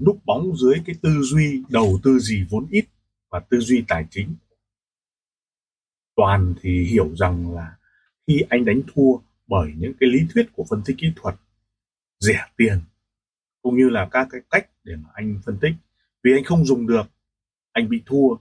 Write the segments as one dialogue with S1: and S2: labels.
S1: núp bóng dưới cái tư duy đầu tư gì vốn ít và tư duy tài chính. Toàn thì hiểu rằng là khi anh đánh thua bởi những cái lý thuyết của phân tích kỹ thuật, rẻ tiền, cũng như là các cái cách để mà anh phân tích, vì anh không dùng được, anh bị thua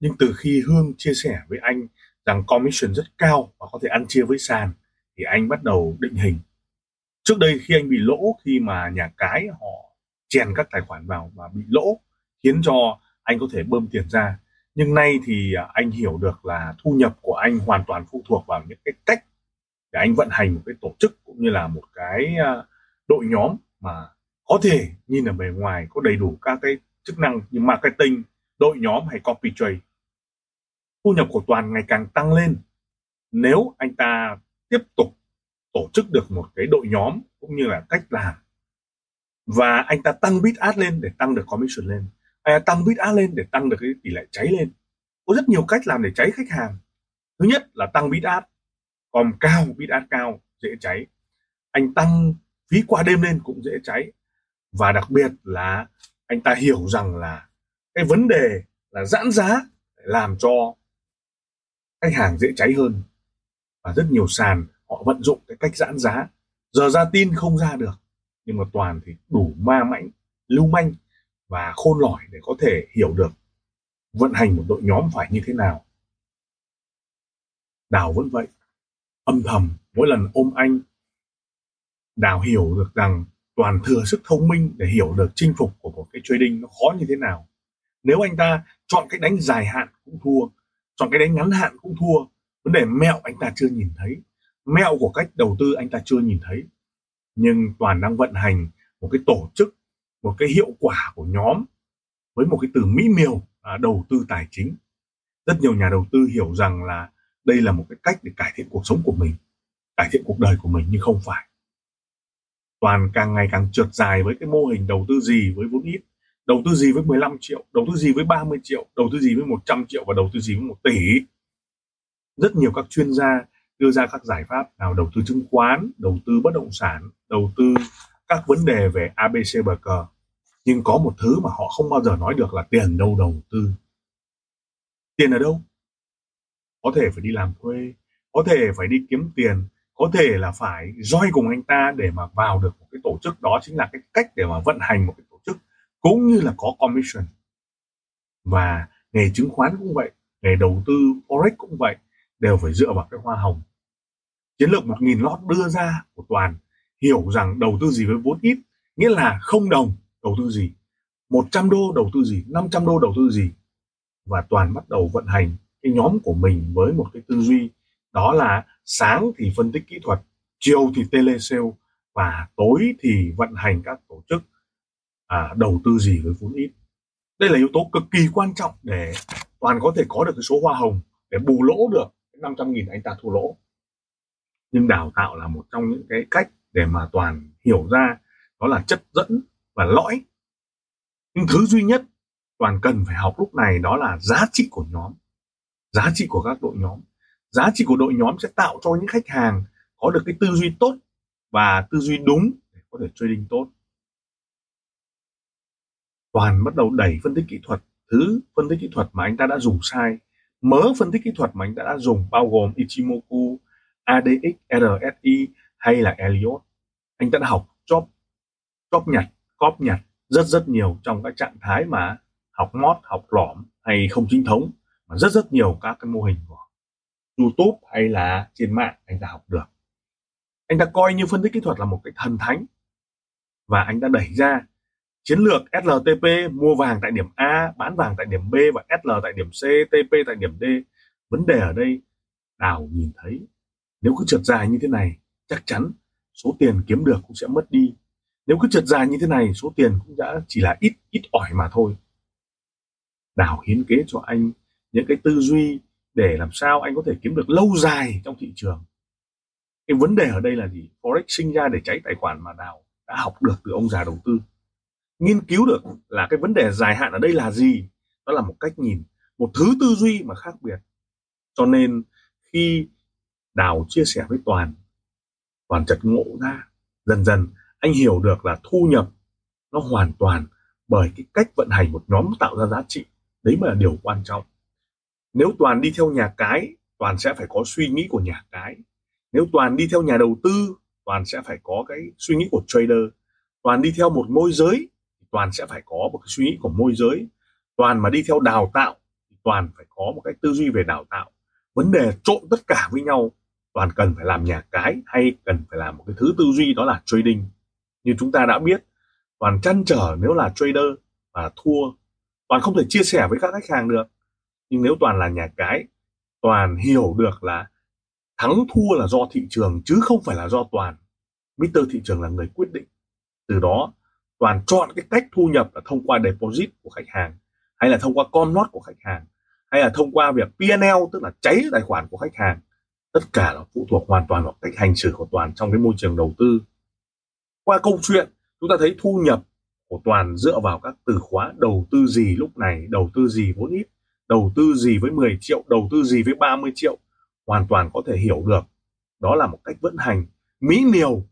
S1: nhưng từ khi Hương chia sẻ với anh rằng commission rất cao và có thể ăn chia với sàn, thì anh bắt đầu định hình trước đây khi anh bị lỗ, khi mà nhà cái họ chèn các tài khoản vào và bị lỗ, khiến cho anh có thể bơm tiền ra. Nhưng nay thì à, anh hiểu được là thu nhập của anh hoàn toàn phụ thuộc vào những cái cách để anh vận hành một cái tổ chức cũng như là một cái à, đội nhóm mà có thể nhìn ở bề ngoài có đầy đủ các cái chức năng như marketing, đội nhóm hay copy trade. Thu nhập của toàn ngày càng tăng lên. Nếu anh ta tiếp tục tổ chức được một cái đội nhóm cũng như là cách làm và anh ta tăng bit ad lên để tăng được commission lên. Anh ta tăng bit ad lên để tăng được cái tỷ lệ cháy lên. Có rất nhiều cách làm để cháy khách hàng. Thứ nhất là tăng bit ad còn cao bit ad cao, dễ cháy. Anh tăng phí qua đêm lên cũng dễ cháy. Và đặc biệt là anh ta hiểu rằng là cái vấn đề là giãn giá làm cho khách hàng dễ cháy hơn. Và rất nhiều sàn họ vận dụng cái cách giãn giá. Giờ ra tin không ra được nhưng mà toàn thì đủ ma mãnh, lưu manh và khôn lỏi để có thể hiểu được vận hành một đội nhóm phải như thế nào. Đào vẫn vậy, âm thầm, mỗi lần ôm anh, đào hiểu được rằng toàn thừa sức thông minh để hiểu được chinh phục của một cái trading nó khó như thế nào. Nếu anh ta chọn cách đánh dài hạn cũng thua, chọn cái đánh ngắn hạn cũng thua, vấn đề mẹo anh ta chưa nhìn thấy, mẹo của cách đầu tư anh ta chưa nhìn thấy nhưng toàn đang vận hành một cái tổ chức một cái hiệu quả của nhóm với một cái từ mỹ miều à, đầu tư tài chính. Rất nhiều nhà đầu tư hiểu rằng là đây là một cái cách để cải thiện cuộc sống của mình cải thiện cuộc đời của mình nhưng không phải. Toàn càng ngày càng trượt dài với cái mô hình đầu tư gì với vốn ít đầu tư gì với 15 triệu đầu tư gì với 30 triệu đầu tư gì với 100 triệu và đầu tư gì với một tỷ. Rất nhiều các chuyên gia đưa ra các giải pháp nào đầu tư chứng khoán, đầu tư bất động sản, đầu tư các vấn đề về abc bờ cờ. Nhưng có một thứ mà họ không bao giờ nói được là tiền đâu đầu tư. Tiền ở đâu? Có thể phải đi làm thuê, có thể phải đi kiếm tiền, có thể là phải roi cùng anh ta để mà vào được một cái tổ chức. Đó chính là cái cách để mà vận hành một cái tổ chức, cũng như là có commission. Và nghề chứng khoán cũng vậy, nghề đầu tư forex cũng vậy đều phải dựa vào cái hoa hồng. Chiến lược một nghìn lót đưa ra của toàn hiểu rằng đầu tư gì với vốn ít nghĩa là không đồng đầu tư gì 100 đô đầu tư gì 500 đô đầu tư gì. Và toàn bắt đầu vận hành cái nhóm của mình với một cái tư duy đó là sáng thì phân tích kỹ thuật chiều thì telesale và tối thì vận hành các tổ chức à, đầu tư gì với vốn ít. Đây là yếu tố cực kỳ quan trọng để toàn có thể có được cái số hoa hồng để bù lỗ được 500 nghìn anh ta thua lỗ. Nhưng đào tạo là một trong những cái cách để mà toàn hiểu ra đó là chất dẫn và lõi. Nhưng thứ duy nhất toàn cần phải học lúc này đó là giá trị của nhóm, giá trị của các đội nhóm. Giá trị của đội nhóm sẽ tạo cho những khách hàng có được cái tư duy tốt và tư duy đúng để có thể trading tốt. Toàn bắt đầu đẩy phân tích kỹ thuật, thứ phân tích kỹ thuật mà anh ta đã dùng sai mớ phân tích kỹ thuật mà anh đã dùng bao gồm Ichimoku, ADX, RSI hay là Elliott. Anh đã học chóp chóp nhặt cóp nhặt rất rất nhiều trong các trạng thái mà học mót học lõm hay không chính thống mà rất rất nhiều các cái mô hình của YouTube hay là trên mạng anh ta học được. Anh ta coi như phân tích kỹ thuật là một cái thần thánh và anh ta đẩy ra chiến lược SLTP mua vàng tại điểm A, bán vàng tại điểm B và SL tại điểm C TP tại điểm D. Vấn đề ở đây, đào nhìn thấy. Nếu cứ trượt dài như thế này, chắc chắn số tiền kiếm được cũng sẽ mất đi. Nếu cứ trượt dài như thế này, số tiền cũng đã chỉ là ít ít ỏi mà thôi. Đào hiến kế cho anh những cái tư duy để làm sao anh có thể kiếm được lâu dài trong thị trường. Cái vấn đề ở đây là gì? Forex sinh ra để cháy tài khoản mà đào đã học được từ ông già đầu tư nghiên cứu được là cái vấn đề dài hạn ở đây là gì. Đó là một cách nhìn, một thứ tư duy mà khác biệt. Cho nên khi đào chia sẻ với toàn toàn chợt ngộ ra, dần dần anh hiểu được là thu nhập nó hoàn toàn bởi cái cách vận hành một nhóm tạo ra giá trị. Đấy mới là điều quan trọng. Nếu toàn đi theo nhà cái, toàn sẽ phải có suy nghĩ của nhà cái. Nếu toàn đi theo nhà đầu tư, toàn sẽ phải có cái suy nghĩ của trader. Toàn đi theo một môi giới toàn sẽ phải có một cái suy nghĩ của môi giới. Toàn mà đi theo đào tạo toàn phải có một cái tư duy về đào tạo. Vấn đề trộn tất cả với nhau, toàn cần phải làm nhà cái hay cần phải làm một cái thứ tư duy đó là trading. Như chúng ta đã biết, toàn chăn trở nếu là trader và thua, toàn không thể chia sẻ với các khách hàng được. Nhưng nếu toàn là nhà cái, toàn hiểu được là thắng thua là do thị trường chứ không phải là do toàn. Mr. thị trường là người quyết định. Từ đó toàn chọn cái cách thu nhập là thông qua deposit của khách hàng, hay là thông qua com lót của khách hàng, hay là thông qua việc P&L tức là cháy tài khoản của khách hàng. Tất cả là phụ thuộc hoàn toàn vào cách hành xử của toàn trong cái môi trường đầu tư. Qua câu chuyện, chúng ta thấy thu nhập của toàn dựa vào các từ khóa đầu tư gì lúc này, đầu tư gì vốn ít, đầu tư gì với 10 triệu, đầu tư gì với 30 triệu, hoàn toàn có thể hiểu được. Đó là một cách vận hành mỹ miều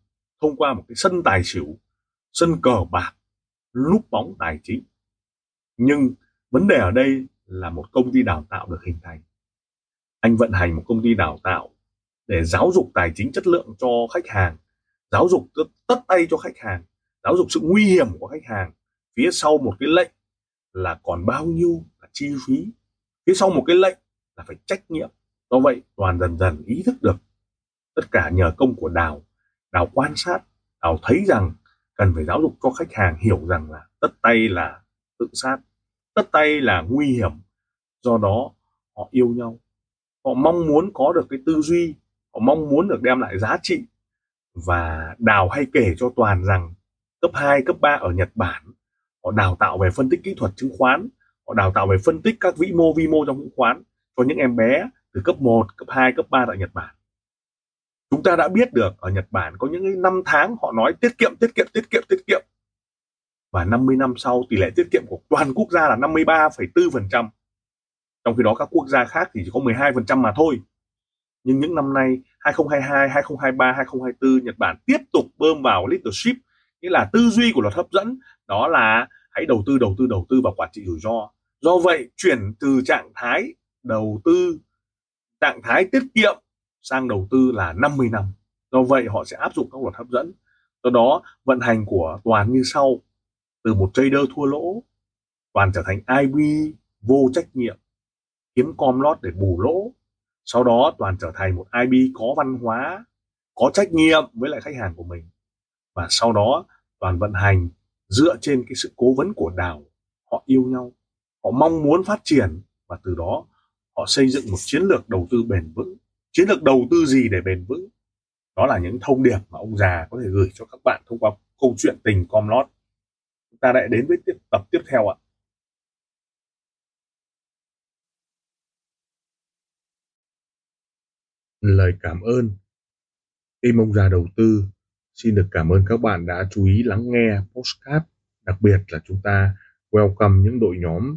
S1: thông qua một cái sân tài xỉu sân cờ bạc, núp bóng tài chính. Nhưng vấn đề ở đây là một công ty đào tạo được hình thành. Anh vận hành một công ty đào tạo để giáo dục tài chính chất lượng cho khách hàng, giáo dục tất tay cho khách hàng, giáo dục sự nguy hiểm của khách hàng. Phía sau một cái lệnh là còn bao nhiêu là chi phí? Phía sau một cái lệnh là phải trách nhiệm. Do vậy, toàn dần dần ý thức được tất cả nhờ công của đào đào quan sát, đào thấy rằng cần phải giáo dục cho khách hàng hiểu rằng là tất tay là tự sát tất tay là nguy hiểm do đó họ yêu nhau họ mong muốn có được cái tư duy họ mong muốn được đem lại giá trị và đào hay kể cho toàn rằng cấp 2, cấp 3 ở Nhật Bản họ đào tạo về phân tích kỹ thuật chứng khoán họ đào tạo về phân tích các vĩ mô vi mô trong chứng khoán cho những em bé từ cấp 1, cấp 2, cấp 3 tại Nhật Bản. Chúng ta đã biết được ở Nhật Bản có những năm tháng họ nói tiết kiệm, tiết kiệm, tiết kiệm, tiết kiệm. Và 50 năm sau tỷ lệ tiết kiệm của toàn quốc gia là 53,4%. Trong khi đó các quốc gia khác thì chỉ có 12% mà thôi. Nhưng những năm nay 2022, 2023, 2024 Nhật Bản tiếp tục bơm vào leadership nghĩa là tư duy của luật hấp dẫn đó là hãy đầu tư đầu tư đầu tư và quản trị rủi ro do vậy chuyển từ trạng thái đầu tư trạng thái tiết kiệm sang đầu tư là 50 năm. Do vậy họ sẽ áp dụng các luật hấp dẫn. Do đó, vận hành của toàn như sau. Từ một trader thua lỗ, toàn trở thành IB vô trách nhiệm, kiếm com lót để bù lỗ. Sau đó, toàn trở thành một IB có văn hóa, có trách nhiệm với lại khách hàng của mình. Và sau đó, toàn vận hành dựa trên cái sự cố vấn của đào họ yêu nhau, họ mong muốn phát triển và từ đó họ xây dựng một chiến lược đầu tư bền vững chiến lược đầu tư gì để bền vững? Đó là những thông điệp mà ông già có thể gửi cho các bạn thông qua câu chuyện tình com lót. Chúng ta lại đến với tiếp, tập tiếp theo ạ.
S2: Lời cảm ơn. Tim ông già đầu tư, xin được cảm ơn các bạn đã chú ý lắng nghe postcard đặc biệt là chúng ta welcome những đội nhóm